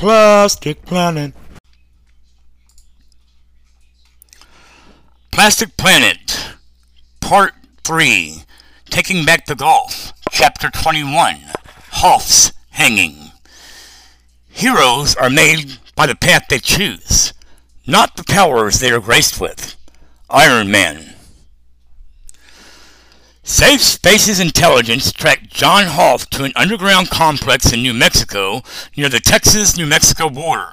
Plastic Planet. Plastic Planet, Part 3, Taking Back the Gulf, Chapter 21, Hoff's Hanging. Heroes are made by the path they choose, not the powers they are graced with. Iron Man. Safe Spaces Intelligence tracked John Hoff to an underground complex in New Mexico near the Texas-New Mexico border.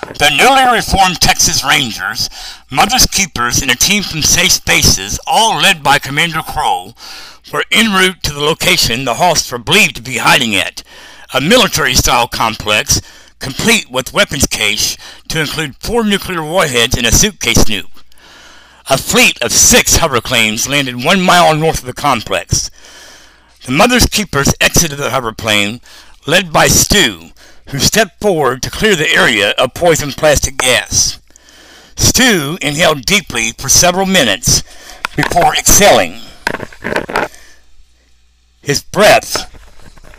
The newly reformed Texas Rangers, Mother's Keepers, and a team from Safe Spaces, all led by Commander Crow, were en route to the location the Hoffs were believed to be hiding at, a military-style complex complete with weapons cache to include four nuclear warheads and a suitcase nuke. A fleet of six hoverplanes landed one mile north of the complex. The Mother's Keepers exited the hoverplane, led by Stu, who stepped forward to clear the area of poison plastic gas. Stu inhaled deeply for several minutes before exhaling, his breath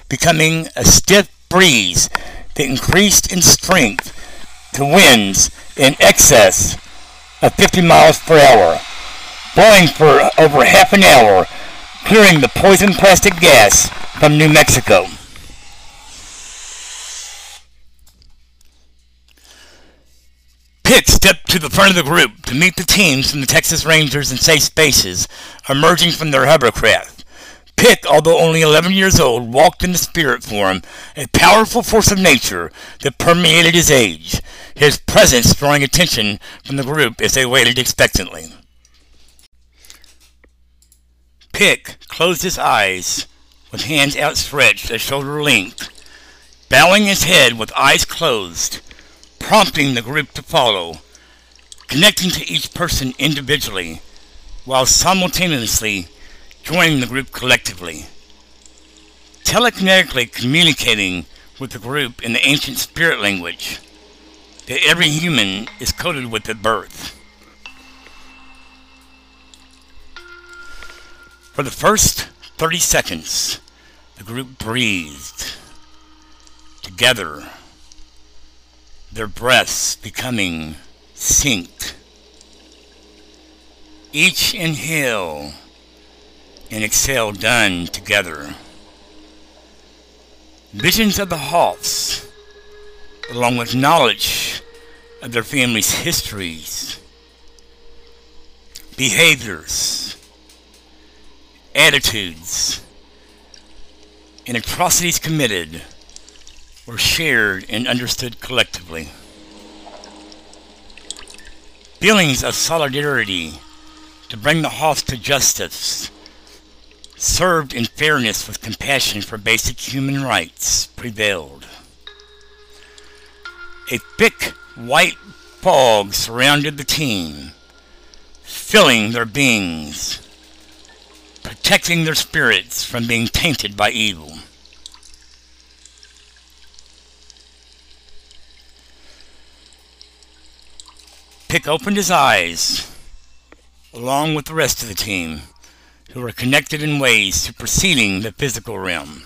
becoming a stiff breeze that increased in strength to winds in excess of 50 miles per hour, blowing for over half an hour, clearing the poison plastic gas from New Mexico. Pitt stepped to the front of the group to meet the teams from the Texas Rangers and Safe Spaces emerging from their hovercraft. Pitt, although only 11 years old, walked in the spirit form, a powerful force of nature that permeated his age, his presence drawing attention from the group as they waited expectantly. Pick closed his eyes with hands outstretched at shoulder length, bowing his head with eyes closed prompting the group to follow, connecting to each person individually, while simultaneously joining the group collectively. Telekinetically communicating with the group in the ancient spirit language that every human is coded with at birth. For the first 30 seconds, the group breathed together their breaths becoming synced. Each inhale and exhale done together. Visions of the Hoffs, along with knowledge of their families' histories, behaviors, attitudes, and atrocities committed were shared and understood collectively. Feelings of solidarity to bring the Hoffs to justice, served in fairness with compassion for basic human rights, prevailed. A thick white fog surrounded the team, filling their beings, protecting their spirits from being tainted by evil. Pick opened his eyes, along with the rest of the team, who were connected in ways superseding the physical realm.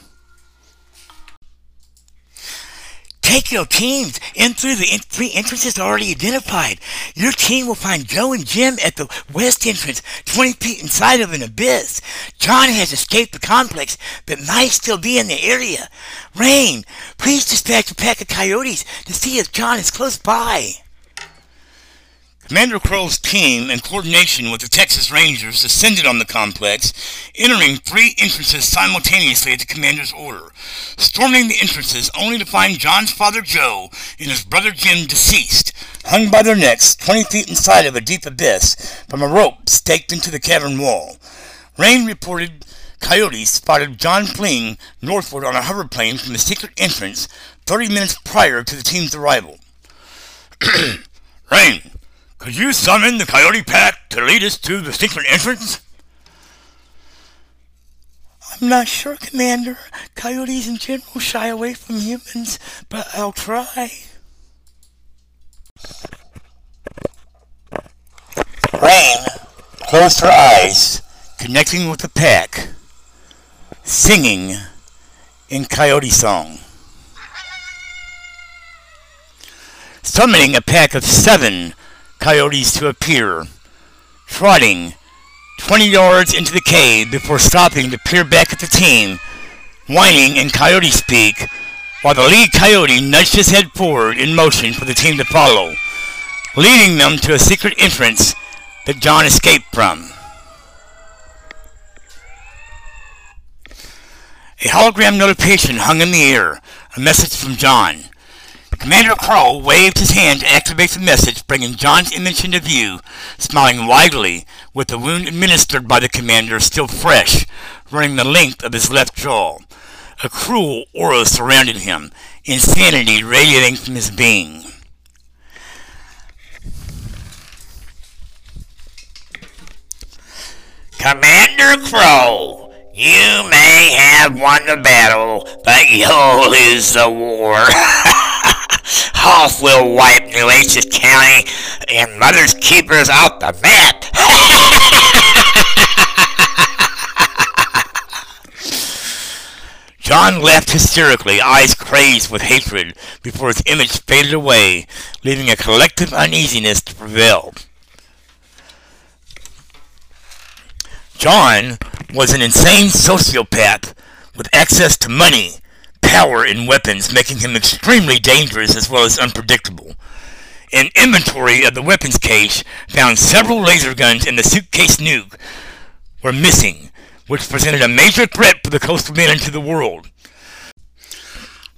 Take your teams in through the three entrances already identified. Your team will find Joe and Jim at the west entrance, 20 feet inside of an abyss. John has escaped the complex, but might still be in the area. Rain, please dispatch a pack of coyotes to see if John is close by. Commander Crow's team, in coordination with the Texas Rangers, descended on the complex, entering three entrances simultaneously at the commander's order, storming the entrances only to find John's father Joe and his brother Jim deceased, hung by their necks 20 feet inside of a deep abyss from a rope staked into the cavern wall. Rain reported coyotes spotted John fleeing northward on a hoverplane from the secret entrance 30 minutes prior to the team's arrival. Rain, could you summon the coyote pack to lead us to the secret entrance? I'm not sure, Commander. Coyotes in general shy away from humans, but I'll try. Rain closed her eyes, connecting with the pack, singing in coyote song. summoning a pack of seven coyotes to appear, trotting 20 yards into the cave before stopping to peer back at the team, whining in coyote speak, while the lead coyote nudged his head forward in motion for the team to follow, leading them to a secret entrance that John escaped from. A hologram notification hung in the air, a message from John. Commander Crow waved his hand to activate the message, bringing John's image into view, smiling widely, with the wound administered by the commander still fresh, running the length of his left jaw. A cruel aura surrounded him, insanity radiating from his being. Commander Crow, you may have won the battle, but you'll lose the war. Hoff will wipe New Nueces County and Mother's Keepers off the map. John laughed hysterically, eyes crazed with hatred, before his image faded away, leaving a collective uneasiness to prevail. John was an insane sociopath with access to money, power, and weapons, making him extremely dangerous as well as unpredictable. An inventory of the weapons cache found several laser guns and the suitcase nuke were missing, which presented a major threat for the coastal men into the world.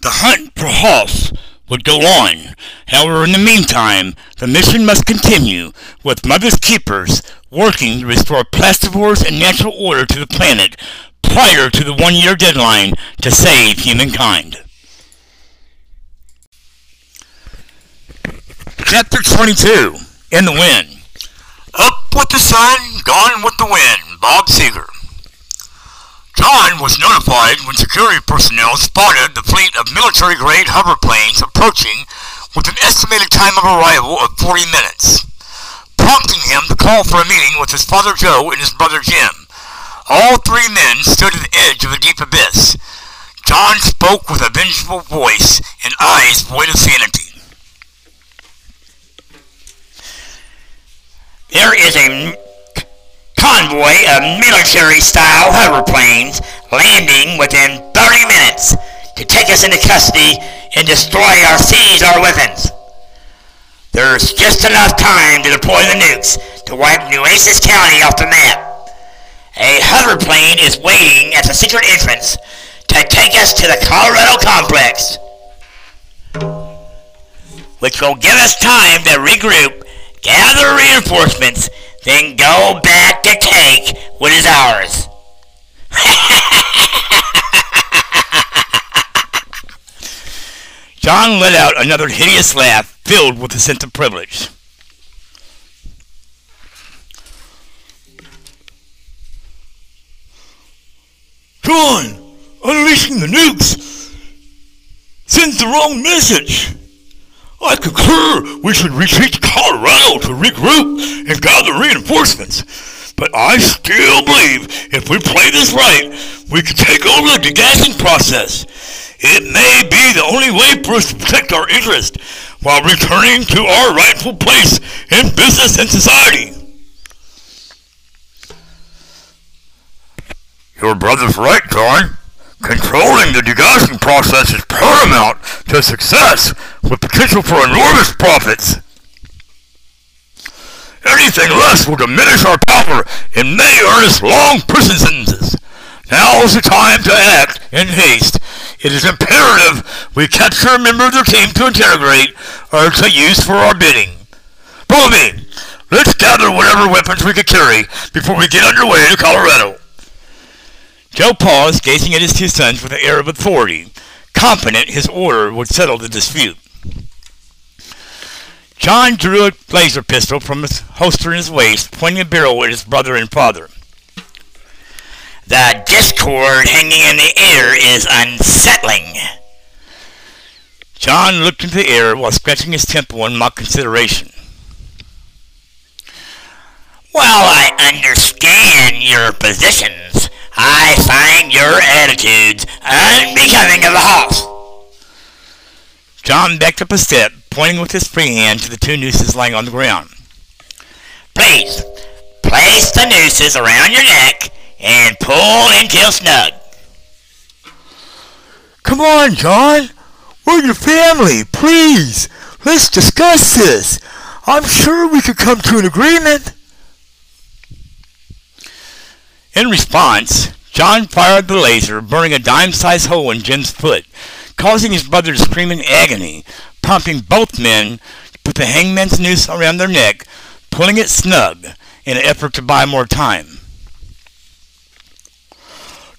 The hunt for Hoff would go on. However, in the meantime, the mission must continue, with Mother's Keepers working to restore plastivores and natural order to the planet prior to the one-year deadline to save humankind. Chapter 22 In the Wind Up with the sun, gone with the wind. Bob Seger. John was notified when security personnel spotted the fleet of military-grade hover planes approaching with an estimated time of arrival of 40 minutes, prompting him to call for a meeting with his father Joe and his brother Jim. All three men stood at the edge of a deep abyss. John spoke with a vengeful voice and eyes void of sanity. There is a convoy of military-style hoverplanes landing within 30 minutes to take us into custody and destroy or seize our weapons. There's just enough time to deploy the nukes to wipe Nueces County off the map. A hoverplane is waiting at the secret entrance to take us to the Colorado complex, which will give us time to regroup, gather reinforcements, then go back to take what is ours. John let out another hideous laugh filled with a sense of privilege. John, unleashing the nukes sends the wrong message. I concur we should retreat to Colorado to regroup and gather reinforcements. But I still believe if we play this right, we can take over the degassing process. It may be the only way for us to protect our interest while returning to our rightful place in business and society. Your brother's right, John. Controlling the degassing process is paramount to success with potential for enormous profits. Anything less will diminish our power and may earn us long prison sentences. Now is the time to act in haste. It is imperative we capture a member of the team to interrogate or to use for our bidding. Follow me. Let's gather whatever weapons we can carry before we get underway to Colorado. Joe paused, gazing at his two sons with an air of authority, confident his order would settle the dispute. John drew a laser pistol from his holster in his waist, pointing a barrel at his brother and father. The discord hanging in the air is unsettling. John looked into the air while scratching his temple in mock consideration. While I understand your positions, I find your attitudes unbecoming of a house. John backed up a step, pointing with his free hand to the two nooses lying on the ground. Please, place the nooses around your neck and pull until snug. Come on, John. We're your family. Please, let's discuss this. I'm sure we could come to an agreement. In response, John fired the laser, burning a dime-sized hole in Jim's foot, causing his brother to scream in agony, prompting both men to put the hangman's noose around their neck, pulling it snug in an effort to buy more time.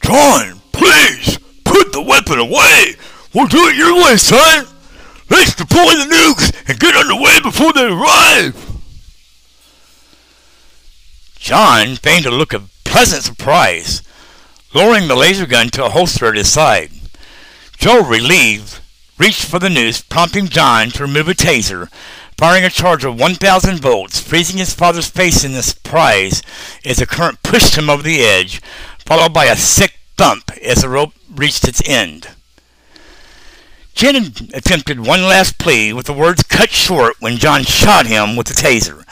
John, please, put the weapon away. We'll do it your way, son. Let's deploy the nukes and get underway before they arrive. John feigned a look of pleasant surprise, lowering the laser gun to a holster at his side. Joe, relieved, reached for the noose, prompting John to remove a taser, firing a charge of 1,000 volts, freezing his father's face in surprise as the current pushed him over the edge, followed by a sick thump as the rope reached its end. Jim attempted one last plea with the words cut short when John shot him with the taser,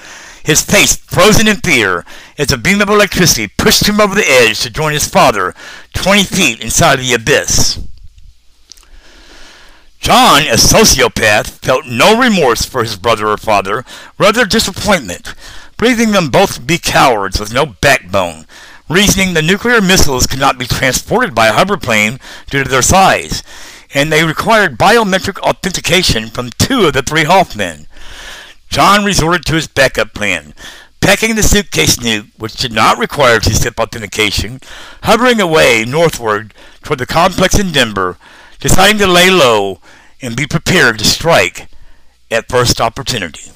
his face frozen in fear as a beam of electricity pushed him over the edge to join his father 20 feet inside the abyss. John, a sociopath, felt no remorse for his brother or father, rather disappointment, believing them both to be cowards with no backbone, reasoning the nuclear missiles could not be transported by a hoverplane due to their size, and they required biometric authentication from two of the three Hoffmen. John resorted to his backup plan, packing the suitcase nuke, which did not require two-step authentication, hovering away northward toward the complex in Denver, deciding to lay low and be prepared to strike at first opportunity.